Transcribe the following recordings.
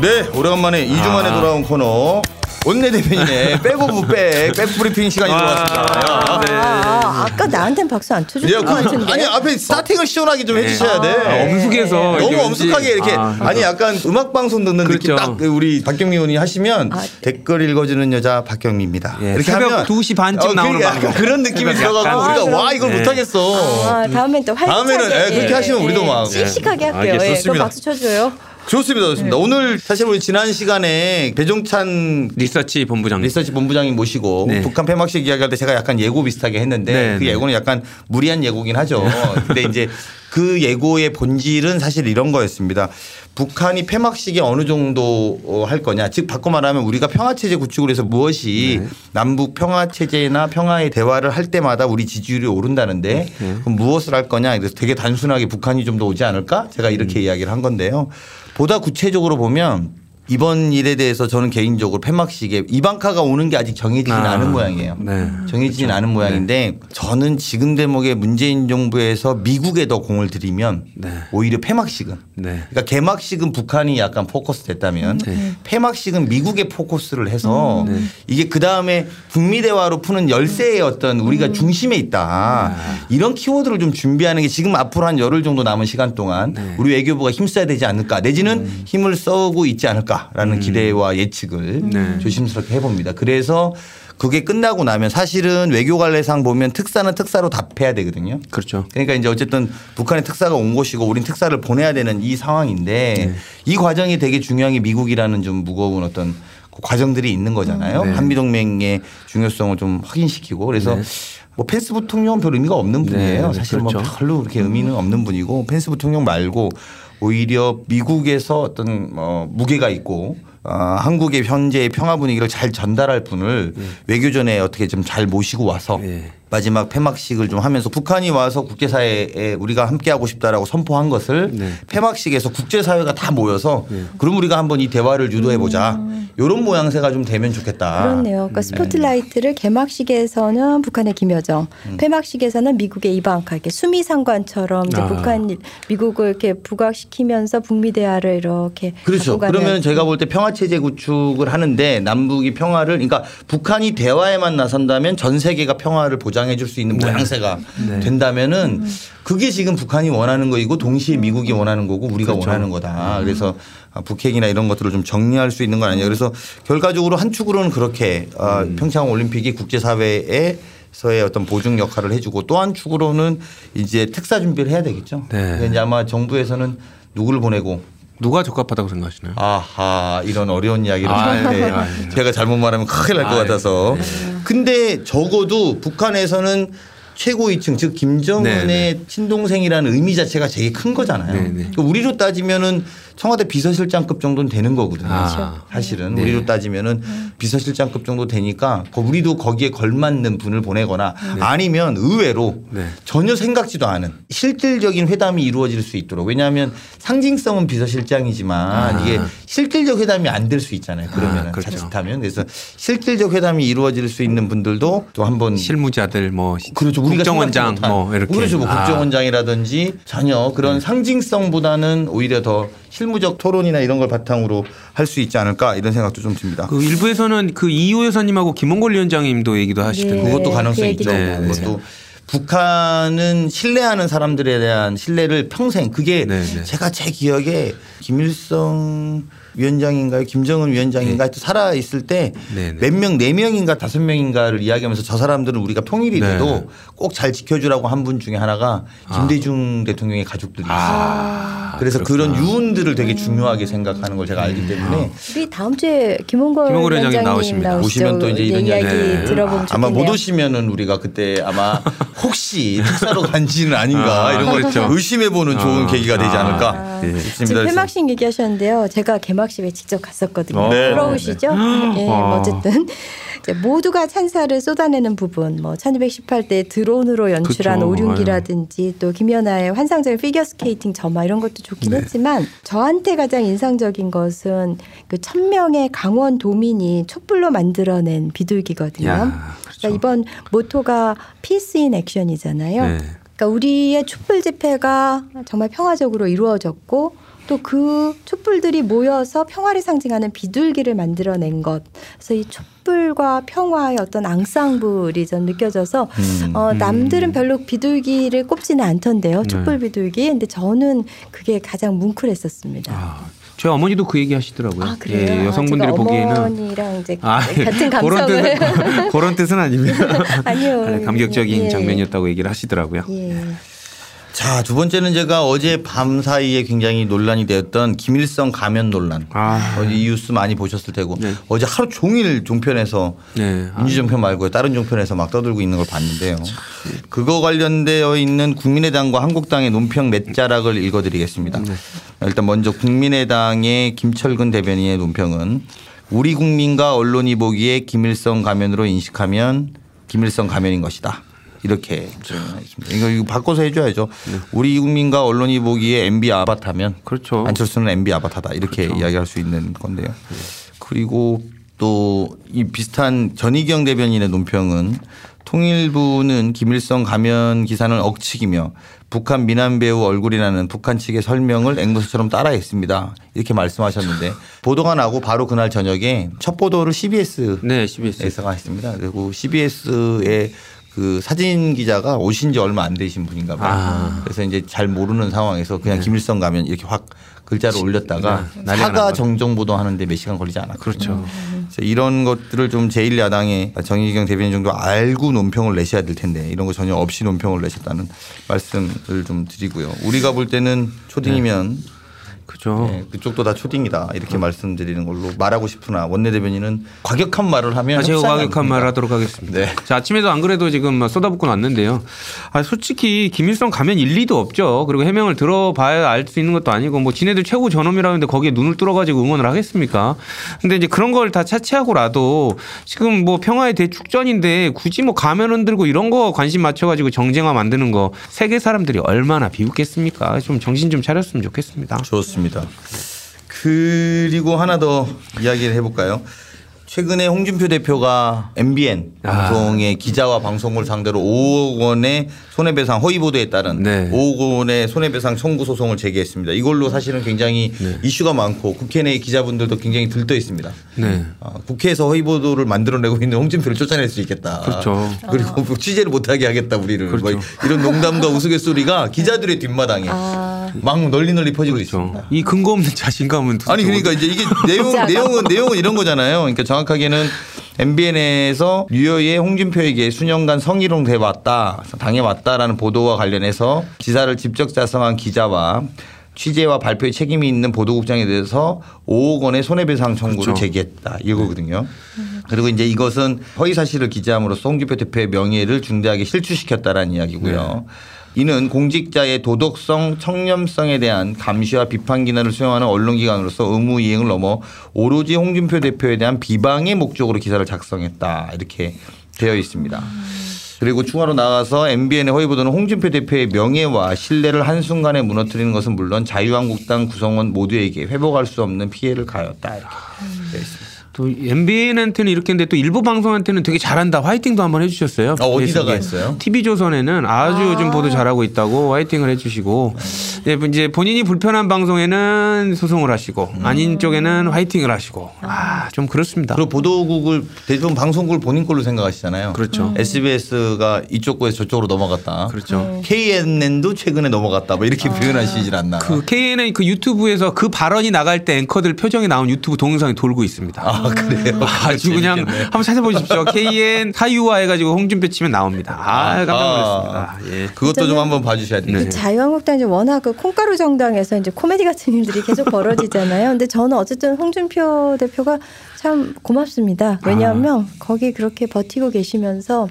네, 오래간만에 2주 만에 아. 돌아온 코너. 원내 대변인의 back of back, back 브리핑 시간이 돌아왔습니다. 아, 네. 아, 아까 나한테는 박수 안 쳐줄 야, 것 그, 같은데. 아니 앞에 starting을 시원하게 좀 해주셔야 돼. 아, 엄숙해서 너무 이게 왠지- 엄숙하게 이렇게 아, 아, 니 약간 음악 방송 듣는 느낌 그렇죠. 딱 우리 박경미 의원이 하시면 아, 네. 댓글 읽어주는 여자 박경미입니다. 예, 이렇게 새벽 하면 2시 반쯤 어, 나오는 약간 방송. 그런 느낌이 새벽 들어가고 약간. 우리가 아, 와 이걸 네. 못하겠어. 아, 다음엔 또 활짝 다음에는, 예, 그렇게 하시면 우리도 막, 예. 씩씩하게 할게요. 예, 알겠습니다. 박수 쳐줘요. 좋습니다, 좋습니다. 네. 오늘 사실 우리 지난 시간에 배종찬 리서치 본부장. 리서치 본부장님 모시고 네. 북한 폐막식 이야기할 때 제가 약간 예고 비슷하게 했는데 네, 그 네. 예고는 약간 무리한 예고긴 하죠. 근데 이제 그 예고의 본질은 사실 이런 거였습니다. 북한이 폐막식에 어느 정도 어, 할 거냐. 즉 바꿔 말하면 우리가 평화체제 구축을 해서 무엇이 네. 남북 평화체제나 평화의 대화를 할 때마다 우리 지지율이 오른다는데 네. 그럼 무엇을 할 거냐. 그래서 되게 단순하게 북한이 좀 더 오지 않을까? 제가 이렇게 음. 이야기를 한 건데요. 보다 구체적으로 보면 이번 일에 대해서 저는 개인적으로 폐막식에 이방카가 오는 게 아직 정해지진 아, 않은 모양이에요. 네. 정해지진 않은 모양인데 저는 지금 대목에 문재인 정부에서 미국에 더 공을 들이면 네. 오히려 폐막식은 네. 그러니까 개막식은 북한이 약간 포커스 됐다면 네. 폐막식은 미국에 포커스를 해서 네. 이게 그 다음에 북미 대화로 푸는 열쇠의 어떤 우리가 음. 중심에 있다 아. 이런 키워드를 좀 준비하는 게 지금 앞으로 한 열흘 정도 남은 시간 동안 네. 우리 외교부가 힘써야 되지 않을까 내지는 음. 힘을 써오고 있지 않을까 라는 기대와 예측을 네. 조심스럽게 해봅니다. 그래서 그게 끝나고 나면 사실은 외교관례상 보면 특사는 특사로 답해야 되거든요. 그렇죠. 그러니까 이제 어쨌든 북한의 특사가 온 곳이고 우린 특사를 보내야 되는 이 상황인데 네. 이 과정이 되게 중요한 게 미국이라는 좀 무거운 어떤 그 과정들이 있는 거잖아요. 네. 한미동맹의 중요성을 좀 확인시키고 그래서 네. 뭐 펜스 부통령은 별 의미가 없는 분이에요. 네, 사실 뭐 그렇죠. 별로 그렇게 의미는 없는 분이고 펜스 부통령 말고 오히려 미국에서 어떤 어 무게가 있고 어, 한국의 현재의 평화 분위기를 잘 전달할 분을 외교전에 어떻게 좀 잘 모시고 와서 네. 마지막 폐막식을 좀 하면서 북한이 와서 국제사회에 우리가 함께하고 싶다라고 선포한 것을 네. 폐막식에서 국제사회가 다 모여서 그럼 우리가 한번 이 대화를 유도해 보자 이런 모양새가 좀 되면 좋겠다. 그렇네요. 그러니까 스포트라이트를 개막식에서는 북한의 김여정, 음. 폐막식에서는 미국의 이방카 이렇게 수미상관처럼 이제 아. 북한 미국을 이렇게 부각시키면서 북미 대화를 이렇게 그렇죠. 그러면 제가 볼 때 평화 체제 구축을 하는데 남북이 평화를 그러니까 북한이 대화에만 나선다면 전 세계가 평화를 보 장해 줄 수 있는 모양새가 네. 된다면은 그게 지금 북한이 원하는 거이고 동시에 미국이 원하는 거고 우리가 그렇죠. 원하는 거다. 그래서 아, 북핵이나 이런 것들을 좀 정리할 수 있는 건 아니에요. 그래서 결과적으로 한 축으로는 그렇게 아, 음. 평창 올림픽이 국제사회에 서의 어떤 보증 역할을 해주고 또 한 축으로는 이제 특사 준비를 해야 되겠죠. 네. 그래서 이제 아마 정부에서는 누구를 보내고 누가 적합하다고 생각하시나요? 아하 이런 어려운 이야기를 아, 하는데 네. 아, 네. 제가 잘못 말하면 큰일 날것 아, 같아서 근데 적어도 북한에서는 최고위층 즉 김정은의 네, 친동생이라는 의미 자체가 되게 큰 거잖아요. 네, 네. 그러니까 우리로 따지면은 청와대 비서실장급 정도는 되는 거거든요. 아. 사실은 네. 우리로 따지면은 비서실장급 정도 되니까 거- 우리도 거기에 걸맞는 분을 보내거나 아니면 의외로 네. 전혀 생각지도 않은 실질적인 회담이 이루어질 수 있도록 왜냐하면 상징성은 비서실장이지만 아. 이게 실질적 회담이 안 될 수 있잖아요. 그러면 아, 그렇죠. 자칫하면 그래서 실질적 회담이 이루어질 수 있는 분들도 또 한번 실무자들 뭐 그렇죠. 우리가 국정원장. 뭐 이렇게 그렇죠. 뭐 아. 국정원장이라든지 전혀 그런 네. 상징성보다는 오히려 더 실무적 토론이나 이런 걸 바탕으로 할 수 있지 않을까 이런 생각도 좀 듭니다. 그 일부에서는 그 이호 여사님하고 김원걸 위원장님도 얘기도 하시던데 네. 그것도 가능성이 그 있죠. 네, 네. 그것도 북한은 신뢰하는 사람들에 대한 신뢰를 평생 그게 네, 네. 제가 제 기억에 김일성 위원장인가요? 김정은 위원장인가 하여튼 살아 있을 때 네, 네. 몇 명, 네 명인가 다섯 명인가를 이야기하면서 저 사람들은 우리가 통일이 네. 돼도 꼭잘 지켜주라고 한 분 중에 하나가 김대중 대통령의 가족들이 있어요. 아, 그래서 그렇구나. 그런 유언들을 되게 중요하게 생각하는 걸 제가 알기 때문에 우리 다음 주에 김원걸 김원걸 위원장님 나오십니다. 오시면 또 이제 이런 이야기 이야기 들어보면 아마 좋겠네요. 못 오시면은 우리가 그때 아마 혹시 특사로 간지는 아닌가 아, 이런 걸 그렇죠. 의심해 보는 좋은 아, 계기가 되지 아, 않을까 예. 싶습니다. 지금 폐막식 얘기하셨는데요. 제가 개막 식에 직접 갔었거든요. 네. 부러우시죠? 예, 뭐 어쨌든 모두가 찬사를 쏟아내는 부분, 뭐 1218대 드론으로 연출한 그쵸. 오륜기라든지 또 김연아의 환상적인 피겨 스케이팅 점화 이런 것도 좋긴 네. 했지만 저한테 가장 인상적인 것은 그 천명의 강원 도민이 촛불로 만들어낸 비둘기거든요. 야, 그렇죠. 그러니까 이번 모토가 peace in action이잖아요. 네. 그러니까 우리의 촛불 집회가 정말 평화적으로 이루어졌고 또 그 촛불들이 모여서 평화를 상징하는 비둘기를 만들어낸 것. 그래서 이 촛불과 평화의 어떤 앙상블이 좀 느껴져서 음. 어, 남들은 별로 비둘기를 꼽지는 않던데요. 네. 촛불 비둘기. 근데 저는 그게 가장 뭉클했었습니다. 아, 제 어머니도 그 얘기 하시더라고요. 아? 예, 여성분들이 제가 보기에는 어머니랑 이제 아, 같은 그런 감성을 뜻은 그런 뜻은 아닙니다. 아니요. 네, 감격적인 예. 장면이었다고 얘기를 하시더라고요. 예. 자, 두 번째는 제가 어제 밤 사이에 굉장히 논란이 되었던 김일성 가면 논란. 아. 어제 이 뉴스 많이 보셨을 테고 네. 어제 하루 종일 종편에서 네. 아, 민주정편 말고 다른 종편에서 막 떠들고 있는 걸 봤는데요. 그거 관련되어 있는 국민의당과 한국당의 논평 몇 자락을 읽어드리겠습니다. 네. 일단 먼저 국민의당의 김철근 대변인의 논평은 우리 국민과 언론이 보기에 김일성 가면으로 인식하면 김일성 가면인 것이다. 이렇게 표현했습니다. 이거, 이거 바꿔서 해줘야죠. 우리 국민과 언론이 보기에 MB 아바타면 그렇죠. 안철수는 MB 아바타다 이렇게 이야기할 수 있는 건데요. 그리고 또 이 비슷한 전희경 대변인의 논평은 통일부는 김일성 가면 기사는 억측이며 북한 미남 배우 얼굴이라는 북한 측의 설명을 앵무새처럼 따라했습니다. 이렇게 말씀하셨는데 보도가 나고 바로 그날 저녁에 첫 보도를 CBS 네, CBS. 했습니다. 그리고 CBS의 그 사진 기자가 오신 지 얼마 안 되신 분인가 봐요. 아. 그래서 이제 잘 모르는 상황에서 그냥 김일성 가면 이렇게 확 글자를 올렸다가 네, 난리가 난 사가 거죠. 정정 보도 하는데 몇 시간 걸리지 않았거든요. 그렇죠. 그래서 이런 것들을 좀 제1야당의 정의경 대변인 정도 알고 논평을 내셔야 될 텐데 이런 거 전혀 없이 논평을 내셨다는 말씀을 좀 드리고요. 우리가 볼 때는 초딩이면 그죠. 네, 그쪽도 다 초딩이다 이렇게 말씀드리는 걸로 말하고 싶으나 원내 대변인은 과격한 말을 하면 아, 제가 과격한. 말 하도록 하겠습니다. 네. 자, 아침에도 안 그래도 지금 막 쏟아붓고 났는데요. 아, 솔직히 김일성 가면 일리도 없죠. 그리고 해명을 들어봐야 알 수 있는 것도 아니고 뭐 지네들 최고 전엄이라는데 거기에 눈을 뚫어가지고 응원을 하겠습니까? 근데 이제 그런 걸 다 차치하고라도 지금 뭐 평화의 대축전인데 굳이 뭐 가면 흔들고 이런 거 관심 맞춰가지고 정쟁화 만드는 거 세계 사람들이 얼마나 비웃겠습니까? 좀 정신 좀 차렸으면 좋겠습니다. 좋습니다. 그리고 하나 더 이야기를 해볼까요? 최근에 홍준표 대표가 MBN 아. 방송의 기자와 방송을 상대로 5억 원의 손해배상 허위 보도에 따른 네. 5억 원의 손해배상 청구 소송을 제기했습니다. 이걸로 사실은 굉장히 이슈가 많고 국회 내 기자분들도 굉장히 들떠 있습니다. 네. 아, 국회에서 허위 보도를 만들어내고 있는 홍준표를 쫓아낼 수 있겠다. 그렇죠. 그리고 뭐 취재를 못하게 하겠다 우리를. 뭐 그렇죠. 이런 농담과 우스갯소리가 기자들의 뒷마당에 아. 막 널리 널리 퍼지고 그렇죠. 있습니다. 이 근거 없는 자신감은 도대체 아니 그러니까 이제 이게 내용? 내용은 내용은 이런 거잖아요. 그러니까 정확하게는 MBN에서 뉴욕의 홍준표에게 수년간 성희롱 돼왔다, 당해왔다라는 보도와 관련해서 기사를 직접 작성한 기자와 취재와 발표에 책임이 있는 보도국장에 대해서 5억 원의 손해배상 청구를 그렇죠. 제기했다 이거거든요. 그리고 이제 이것은 허위 사실을 기재함으로써 홍준표 대표의 명예를 중대하게 실추시켰다라는 이야기고요. 이는 공직자의 도덕성, 청렴성에 대한 감시와 비판 기능을 수행하는 언론기관으로서 의무 이행을 넘어 오로지 홍준표 대표에 대한 비방의 목적으로 기사를 작성했다 이렇게 되어 있습니다. 그리고 추가로 나가서 MBN의 허위 보도는 홍준표 대표의 명예와 신뢰를 한순간에 무너뜨리는 것은 물론 자유한국당 구성원 모두에게 회복할 수 없는 피해를 가했다 이렇게 되어 있습니다. 또 MBN한테는 이렇게 했는데 또 일부 방송한테는 되게 잘한다 화이팅도 한번 해주셨어요. 아, 어디다가. 했어요? TV 조선에는 아주 요즘 보도 잘하고 있다고 화이팅을 해주시고 네, 이제 본인이 불편한 방송에는 소송을 하시고 아닌 쪽에는 화이팅을 하시고 아 좀 그렇습니다. 그리고 보도국을 대부분 방송국을 본인 걸로 생각하시잖아요. 그렇죠. SBS가 이쪽 구에서 저쪽으로 넘어갔다. 그렇죠. KNN도 최근에 넘어갔다. 뭐 이렇게 표현하시질 않나. 그 KNN 그 유튜브에서 그 발언이 나갈 때 앵커들 표정이 나온 유튜브 동영상이 돌고 있습니다. 아 그래요. 아주 그냥 재밌겠네. 한번 찾아보십시오. KN 사유화 해가지고 홍준표 치면 나옵니다. 아 깜짝 놀랐습니다. 예. 그것도 좀 한번 봐주셔야 돼요. 네. 그 자유한국당 이제 워낙 그 콩가루 정당에서 이제 코미디 같은 일들이 계속 벌어지잖아요. 근데 저는 어쨌든 홍준표 대표가 참 고맙습니다. 왜냐하면 거기 그렇게 버티고 계시면서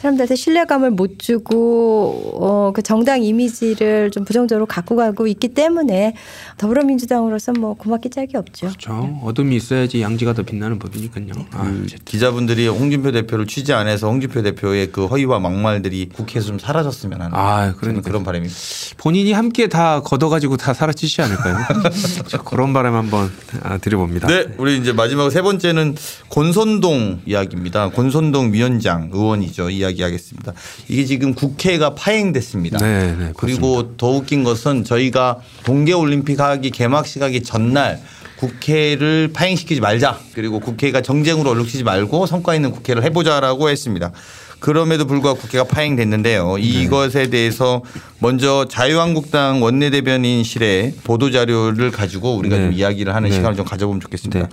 사람들한테 신뢰감을 못 주고 어, 그 정당 이미지를 좀 부정적으로 갖고 가고 있기 때문에 더불어민주당으로서 뭐 고맙기 짝이 없죠. 그렇죠. 어둠이 있어야지 양지가 더 빛나는 법이니까요. 아, 그. 기자분들이 홍준표 대표를 취재 안 해서 홍준표 대표의 그 허위와 막말들이 국회에서 좀 사라졌으면 하는 아, 저는 그러니까요. 그런 바람입니다. 본인이 함께 다 걷어가지고 다 사라지지 않을까요? 저 그런 바람 한번 아, 드려봅니다. 네, 우리 이제 마지막 세 번째는 권선동 이야기입니다. 권선동 위원장 의원이죠. 이 이야기하겠습니다. 이게 지금 국회가 파행됐습니다. 네, 네, 그리고 더 웃긴 것은 저희가 동계올림픽 하기 개막식 하기 전날 국회를 파행시키지 말자. 그리고 국회가 정쟁으로 얼룩지지 말고 성과 있는 국회를 해보자라고 했습니다. 그럼에도 불구하고 국회가 파행됐는데요. 네. 이것에 대해서 먼저 자유한국당 원내대변인실의 보도 자료를 가지고 우리가 네. 좀 이야기를 하는 네. 시간을 좀 가져보면 좋겠습니다. 네.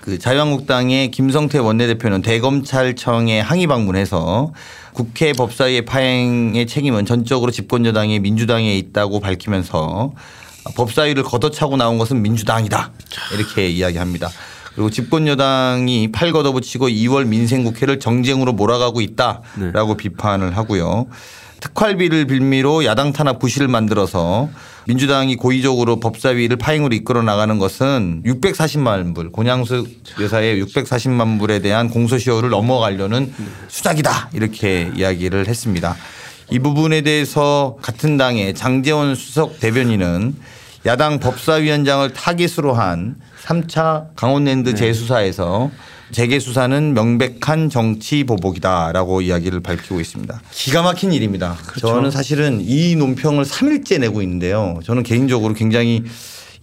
그 자유한국당의 김성태 원내대표는 대검찰청에 항의 방문해서 국회 법사위의 파행의 책임은 전적으로 집권 여당의 민주당에 있다고 밝히면서 법사위를 걷어차고 나온 것은 민주당이다 이렇게 이야기합니다. 그리고 집권 여당이 팔 걷어붙이고 2월 민생 국회를 정쟁으로 몰아가고 있다라고 비판을 하고요. 특활비를 빌미로 야당 탄압 구실을 만들어서 민주당이 고의적으로 법사위를 파행으로 이끌어 나가는 것은 640만 불 고양수 여사의 640만 불에 대한 공소시효를 넘어가려는 수작이다 이렇게 이야기를 했습니다. 이 부분에 대해서 같은 당의 장재원 수석 대변인은 야당 법사위원장을 타깃으로 한 3차 강원랜드 재수사에서 재개 수사는 명백한 정치 보복이다라고 이야기를 밝히고 있습니다. 기가 막힌 일입니다. 저는 사실은 이 논평을 3일째 내고 있는데요. 저는 개인적으로 굉장히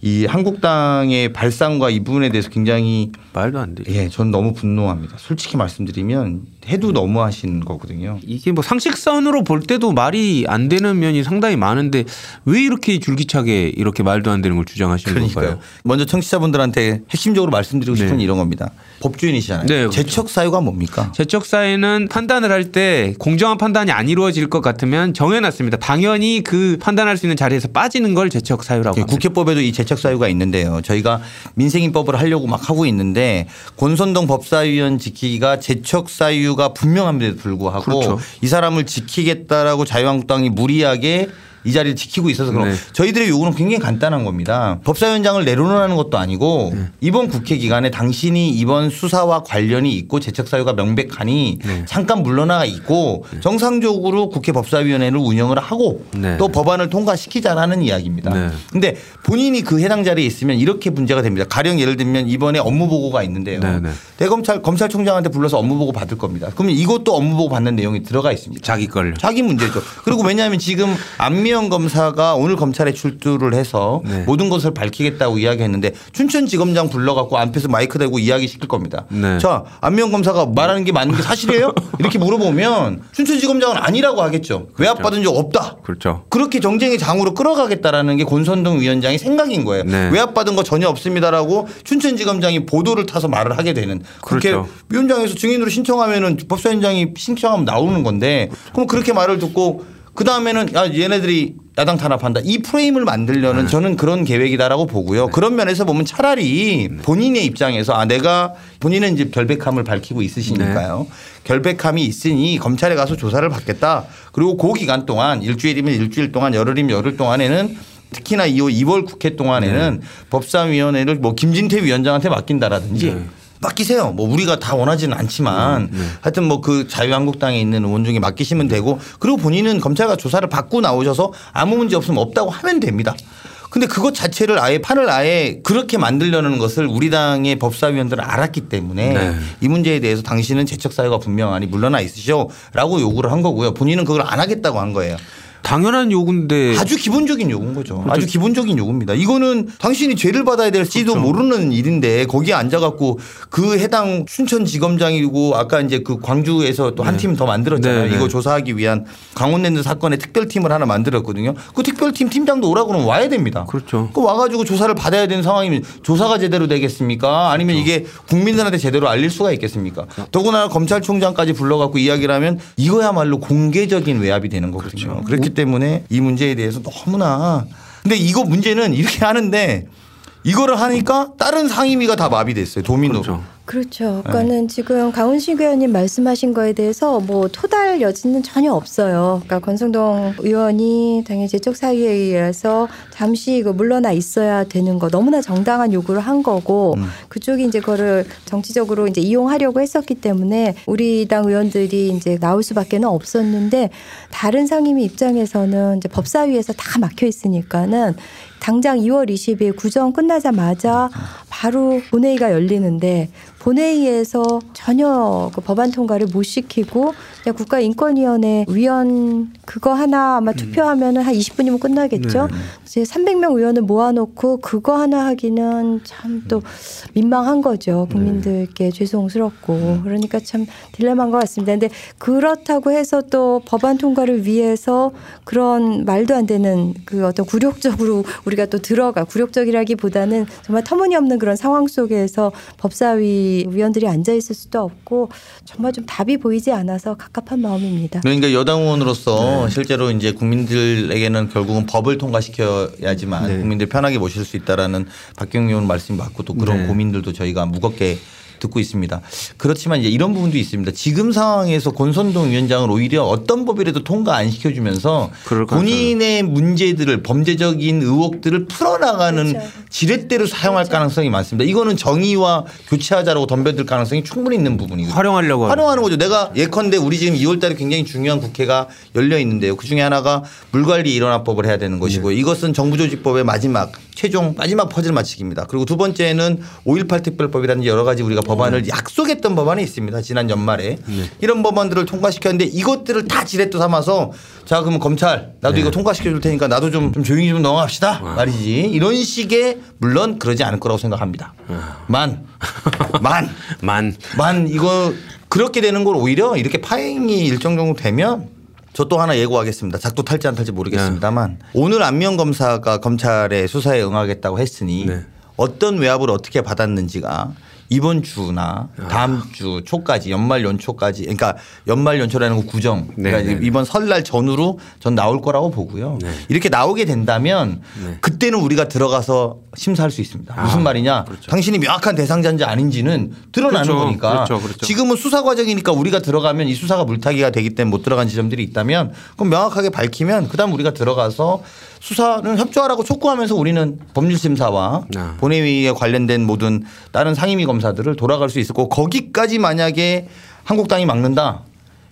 이 한국당의 발상과 이 부분에 대해서 굉장히 말도 안 돼. 예, 저는 너무 분노합니다. 솔직히 말씀드리면 해도 너무 하신 거거든요. 이게 뭐 상식선으로 볼 때도 말이 안 되는 면이 상당히 많은데 왜 이렇게 줄기차게 이렇게 말도 안 되는 걸 주장하시는 그러니까요. 건가요? 먼저 청취자분들한테 핵심적으로 말씀드리고 싶은 네. 이런 겁니다. 법주인이시잖아요. 네, 그렇죠. 재척 사유가 뭡니까? 재척 사회는 판단을 할 때 공정한 판단이 안 이루어질 것 같으면 정해놨습니다. 당연히 그 판단할 수 있는 자리에서 빠지는 걸 재척 사유라고 합니다. 예, 국회법에도 이 재척 사유가 있는데요. 저희가 민생인법을 하려고 막 하고 있는데 권선동 법사위원 지키기가 재척 사유 가 분명함에도 불구하고 그렇죠. 이 사람을 지키겠다라고 자유한국당이 무리하게 이 자리를 지키고 있어서 그럼 네. 저희들의 요구는 굉장히 간단한 겁니다. 법사위원장을 내로놓으라는 것도 아니고 네. 이번 국회 기간에 당신이 이번 수사와 관련이 있고 재척 사유가 명백하니 네. 잠깐 물러나가 있고 정상적으로 국회 법사위원회를 운영을 하고 네. 또 법안을 통과시키자라는 이야기입니다. 네. 근데 본인이 그 해당 자리에 있으면 이렇게 문제가 됩니다. 가령 예를 들면 이번에 업무 보고가 있는데요. 네, 네. 대검찰 검찰총장한테 불러서 업무 보고 받을 겁니다. 그러면 이것도 업무 보고 받는 내용이 들어가 있습니다. 자기 걸요. 자기 문제죠. 그리고 왜냐하면 지금 안미 영 검사가 오늘 검찰에 출두를 해서 네. 모든 것을 밝히겠다고 이야기했는데 춘천지검장 불러갖고 앞에서 마이크 대고 이야기 시킬 겁니다. 네. 자 안미영 검사가 말하는 게 맞는 게 사실이에요? 이렇게 물어보면 춘천지검장은 아니라고 하겠죠. 외압 받은 적 없다. 그렇죠. 그렇게 정쟁의 장으로 끌어가겠다라는 게 권선동 위원장의 생각인 거예요. 네. 외압 받은 거 전혀 없습니다라고 춘천지검장이 보도를 타서 말을 하게 되는 그렇게 그렇죠. 위원장에서 증인으로 신청하면은 법사위원장이 신청하면 나오는 건데 그럼 그렇게 말을 듣고 그 다음에는 야 얘네들이 야당 탄압한다 이 프레임을 만들려는 네. 저는 그런 계획이다라고 보고요. 그런 면에서 보면 차라리 본인의 입장에서 아 내가 본인은 이제 결백함을 밝히고 있으시니까요. 네. 결백함이 있으니 검찰에 가서 조사를 받겠다. 그리고 그 기간 동안 일주일이면 일주일 동안 열흘이면 열흘 동안에는 특히나 이 2월 국회 동안에는 법사위원회를 뭐 김진태 위원장한테 맡긴다라든지 네. 맡기세요. 뭐 우리가 다 원하지는 않지만 하여튼 뭐 그 자유한국당에 있는 의원 중에 맡기시면 되고 그리고 본인은 검찰과 조사를 받고 나오셔서 아무 문제 없으면 없다고 하면 됩니다. 근데 그것 자체를 아예 판을 아예 그렇게 만들려는 것을 우리 당의 법사위원들은 알았기 때문에 네. 이 문제에 대해서 당신은 재척 사유가 분명하니 물러나 있으시오라고 요구를 한 거고요. 본인은 그걸 안 하겠다고 한 거예요. 당연한 요구인데 아주 기본적인 요구인 거죠. 아주 기본적인 요구입니다. 이거는 당신이 죄를 받아야 될지도 모르는 일인데 거기에 앉아갖고 그 해당 춘천지검장이고 아까 이제 그 광주에서 또 한 팀더 만들었잖아요. 네, 네. 이거 조사하기 위한 강원랜드 사건의 특별팀을 하나 만들었거든요. 그 특별팀 팀장도 오라고 그러면 와야 됩니다. 그렇죠. 그 와가지고 조사를 받아야 되는 상황이면 조사가 제대로 되겠습니까? 아니면 그렇죠. 이게 국민들한테 제대로 알릴 수가 있겠습니까? 더구나 검찰총장까지 불러갖고 이야기를 하면 이거야말로 공개적인 외압이 되는 거거든요. 그렇죠. 그렇기 때문에 이 문제에 대해서 너무나 근데 이거 문제는 이렇게 하는데 이거를 하니까 다른 상임위가 다 마비됐어요. 도미노로. 그렇죠. 그렇죠. 그러니까는 지금 강훈식 의원님 말씀하신 거에 대해서 뭐 토달 여지는 전혀 없어요. 그러니까 권성동 의원이 당연히 제적 사유에 의해서 잠시 그 물러나 있어야 되는 거 너무나 정당한 요구를 한 거고 음. 그쪽이 이제 그거를 정치적으로 이제 이용하려고 했었기 때문에 우리 당 의원들이 이제 나올 수밖에는 없었는데 다른 상임위 입장에서는 이제 법사위에서 다 막혀 있으니까는 당장 2월 20일 구정 끝나자마자 바로 본회의가 열리는데 본회의에서 전혀 그 법안 통과를 못 시키고 그냥 국가인권위원회 위원 그거 하나 아마 투표하면은 한 20분이면 끝나겠죠. 이제 300명 의원을 모아놓고 그거 하나 하기는 참 또 민망한 거죠. 국민들께 죄송스럽고 그러니까 참 딜레마인 것 같습니다. 근데 그렇다고 해서 또 법안 통과를 위해서 그런 말도 안 되는 그 어떤 굴욕적으로 우리가 또 들어가 굴욕적이라기보다는 정말 터무니없는 그런 상황 속에서 법사위 위원들이 앉아 있을 수도 없고 정말 좀 답이 보이지 않아서 갑갑한 마음입니다. 그러니까 여당 의원으로서 실제로 이제 국민들에게는 결국은 법을 통과시켜야지만 네. 국민들 편하게 모실 수 있다라는 박경영 의원 말씀이 맞고 또 그런 네. 고민들도 저희가 무겁게 듣고 있습니다. 그렇지만 이제 이런 부분도 있습니다. 지금 상황에서 권선동 위원장을 오히려 어떤 법이라도 통과 안 시켜주면서 본인의 문제들을 범죄적인 의혹들을 풀어나가는 그렇죠. 지렛대로 사용할 가능성이 많습니다. 이거는 정의와 교체하자라고 덤벼들 가능성이 충분히 있는 부분이거든요. 활용하려고 하는. 활용하는 거죠. 내가 예컨대 우리 지금 2월달에 굉장히 중요한 국회가 열려 있는데요. 그 중에 하나가 물관리 일원화법을 해야 되는 것이고요. 네. 이것은 정부조직법의 마지막 최종 마지막 퍼즐 맞추기입니다. 그리고 두 번째는 5.18 특별법이라든지 여러 가지 우리가 법안을 약속했던 법안이 있습니다. 지난 연말에 네. 이런 법안들을 통과시켰는데 이것들을 다 지렛대 삼아서 자 그러면 검찰 나도 네. 이거 통과시켜 줄 테니까 나도 좀, 좀 조용히 좀 넘어갑시다 말이지 이런 식의 물론 그러지 않을 거라고 생각합니다. 만 만. 만. 만 이거 그렇게 되는 걸 오히려 이렇게 파행이 일정 정도 되면 저또 하나 예고하겠습니다. 작도 탈지 안 탈지 모르겠습니다만 오늘 안명 검사가 검찰의 수사에 응하겠다고 했으니 네. 어떤 외압을 어떻게 받았는지가 이번 주나 다음 주 초까지 연말 연초까지 그러니까 연말 연초라는 거 구정 네, 그러니까 네, 네. 이번 설날 전후로 전 나올 거라고 보고요. 네. 이렇게 나오게 된다면 네. 그때는 우리가 들어가서 심사할 수 있습니다. 아, 무슨 말이냐? 그렇죠. 당신이 명확한 대상자인지 아닌지는 드러나는 그렇죠. 거니까 그렇죠. 그렇죠. 지금은 수사 과정이니까 우리가 들어가면 이 수사가 물타기가 되기 때문에 못 들어간 지점들이 있다면 그럼 명확하게 밝히면 그다음 우리가 들어가서 수사는 협조하라고 촉구하면서 우리는 법률심사와 아. 본회의에 관련된 모든 다른 상임위 검사들을 돌아갈 수 있을 거고 거기까지 만약에 한국당이 막는다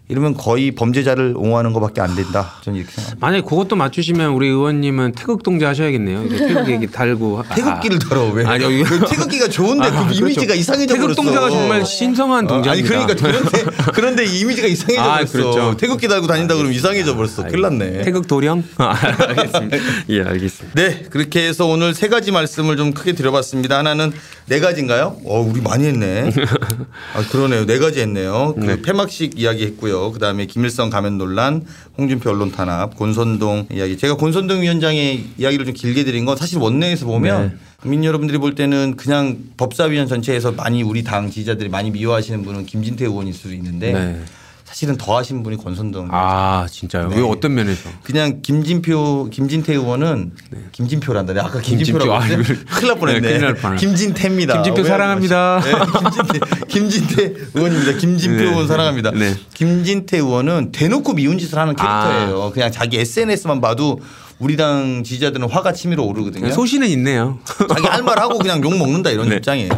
이러면 거의 범죄자를 옹호하는 것밖에 안 된다. 저는 이렇게 생각합니다. 만약에 그것도 맞추시면 우리 의원님은 태극 동자 하셔야겠네요. 태극 얘기 달고. 아. 태극기를 들어 왜? 아니, 여기- 그 태극기가 좋은데 아, 그 그렇죠. 이미지가 이상해져 버렸어. 태극 동자가 정말 신성한 어, 아니 동자입니다. 그러니까 그런데 그런데 이 이미지가 이상해져 아, 버렸어. 그렇죠. 태극기 달고 다닌다 그러면 이상해져 버렸어. 큰일 났네. 태극 도령? 아, 알겠습니다. 예, 알겠습니다. 네, 그렇게 해서 오늘 세 가지 말씀을 좀 크게 드려봤습니다. 하나는 네 가지인가요? 어, 우리 많이 했네. 아, 그러네요. 네 가지 했네요. 그 폐막식 이야기 했고요. 그 다음에 김일성 가면 논란, 홍준표 언론 탄압, 권선동 이야기. 제가 권선동 위원장의 이야기를 좀 길게 드린 건 사실 원내에서 보면 국민 여러분들이 볼 때는 그냥 법사위원 전체에서 많이 우리 당 지지자들이 많이 미워하시는 분은 김진태 의원일 수도 있는데 네. 사실은 더 하신 분이 권선동 아, 진짜요? 네. 왜 어떤 면에서? 그냥 김진표 김진태 의원은 김진표란다. 내가 아까 김진표라고 네. 김진표. 했는데 아, 이걸- 큰일 날 뻔했네. 네, 큰일. 김진태입니다. 김진표 왜 사랑합니다. 네, 김진태, 김진태 의원입니다. 김진표 네. 의원 사랑합니다. 네. 김진태 의원은 대놓고 미운 짓을 하는 캐릭터예요. 그냥 자기 SNS만 봐도 우리 당 지지자들은 화가 치밀어 오르거든요. 소신은 있네요. 자기 할 말 하고 그냥 욕 먹는다 이런 네. 입장이에요.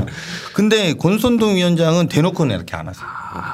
근데 권선동 위원장은 대놓고는 이렇게 안 하세요.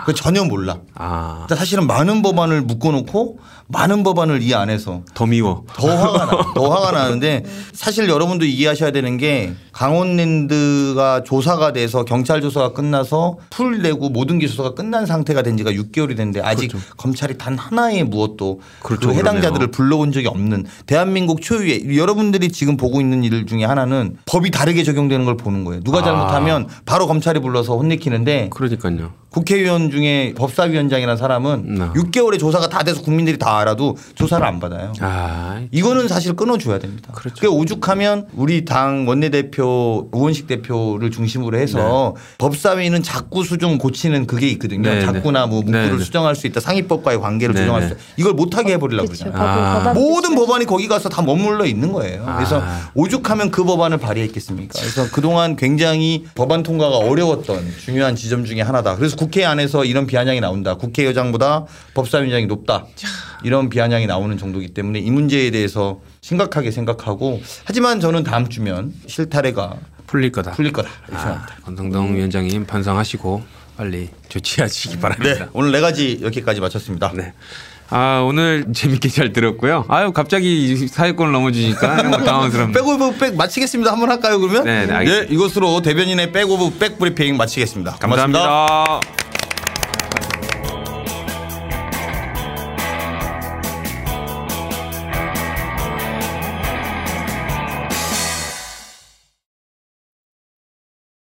그 전혀 몰라. 아, 사실은 많은 법안을 묶어놓고 많은 법안을 이 안에서 더 미워. 더 화가 나. 더 화가 나는데 사실 여러분도 이해하셔야 되는 게 강원랜드가 조사가 돼서 경찰 조사가 끝나서 풀 내고 모든 게 조사가 끝난 상태가 된 지가 6개월이 됐는데 아직 검찰이 단 하나의 무엇도 그렇죠, 그 해당자들을. 불러온 적이 없는 대한민국 초유의 여러분들이 지금 보고 있는 일 중에 하나는 법이 다르게 적용되는 걸 보는 거예요. 누가 아. 잘못하면 바로 검찰이 불러서 혼내키는데 그러니까요. 국회의원 중에 법사위원장이라는 사람은 네. 6개월에 조사가 다 돼서 국민들이 다 알아도 조사를 안 받아요. 아, 이거는 사실 끊어줘야 됩니다. 그렇죠. 그게 오죽하면 우리 당 원내대표 우원식 대표를 중심으로 해서 법사위는 자꾸 수정 고치는 그게 있거든요. 네, 자꾸나 뭐 네, 문구를 네. 수정할 수 있다. 상위법과의 관계를 네, 조정할 네. 수 있다. 이걸 못하게 해버리려고 그렇죠. 그러잖아요. 아. 법안 모든. 법안이 거기 가서 다 머물러 있는 거예요. 그래서 아. 오죽하면 그 법안을 발의했겠습니까? 그래서 그동안 굉장히 법안 통과가 어려웠던 중요한 지점 중에 하나다. 그래서 국회 안에서 이런 비아냥이 나온다. 국회의장보다 법사위원장이 높다. 이런 비아냥이 나오는 정도이기 때문에 이 문제에 대해서 심각하게 생각하고 하지만 저는 다음 주면 실타래가 풀릴 거다. 풀릴 거다. 이렇게 아, 생각합니다. 권성동 위원장님 반성하시고 빨리 조치하시기 네. 바랍니다. 오늘 네 가지 여기까지 마쳤습니다. 네. 아 오늘 재밌게 잘 들었고요. 아유 갑자기 사회권을 넘어주니까 뭐 당황스럽네요. back of back 마치겠습니다. 한번 할까요 그러면? 네, 네, 예, 알겠습니다. 이것으로 대변인의 back of back 브리핑 마치겠습니다. 고맙습니다. 감사합니다.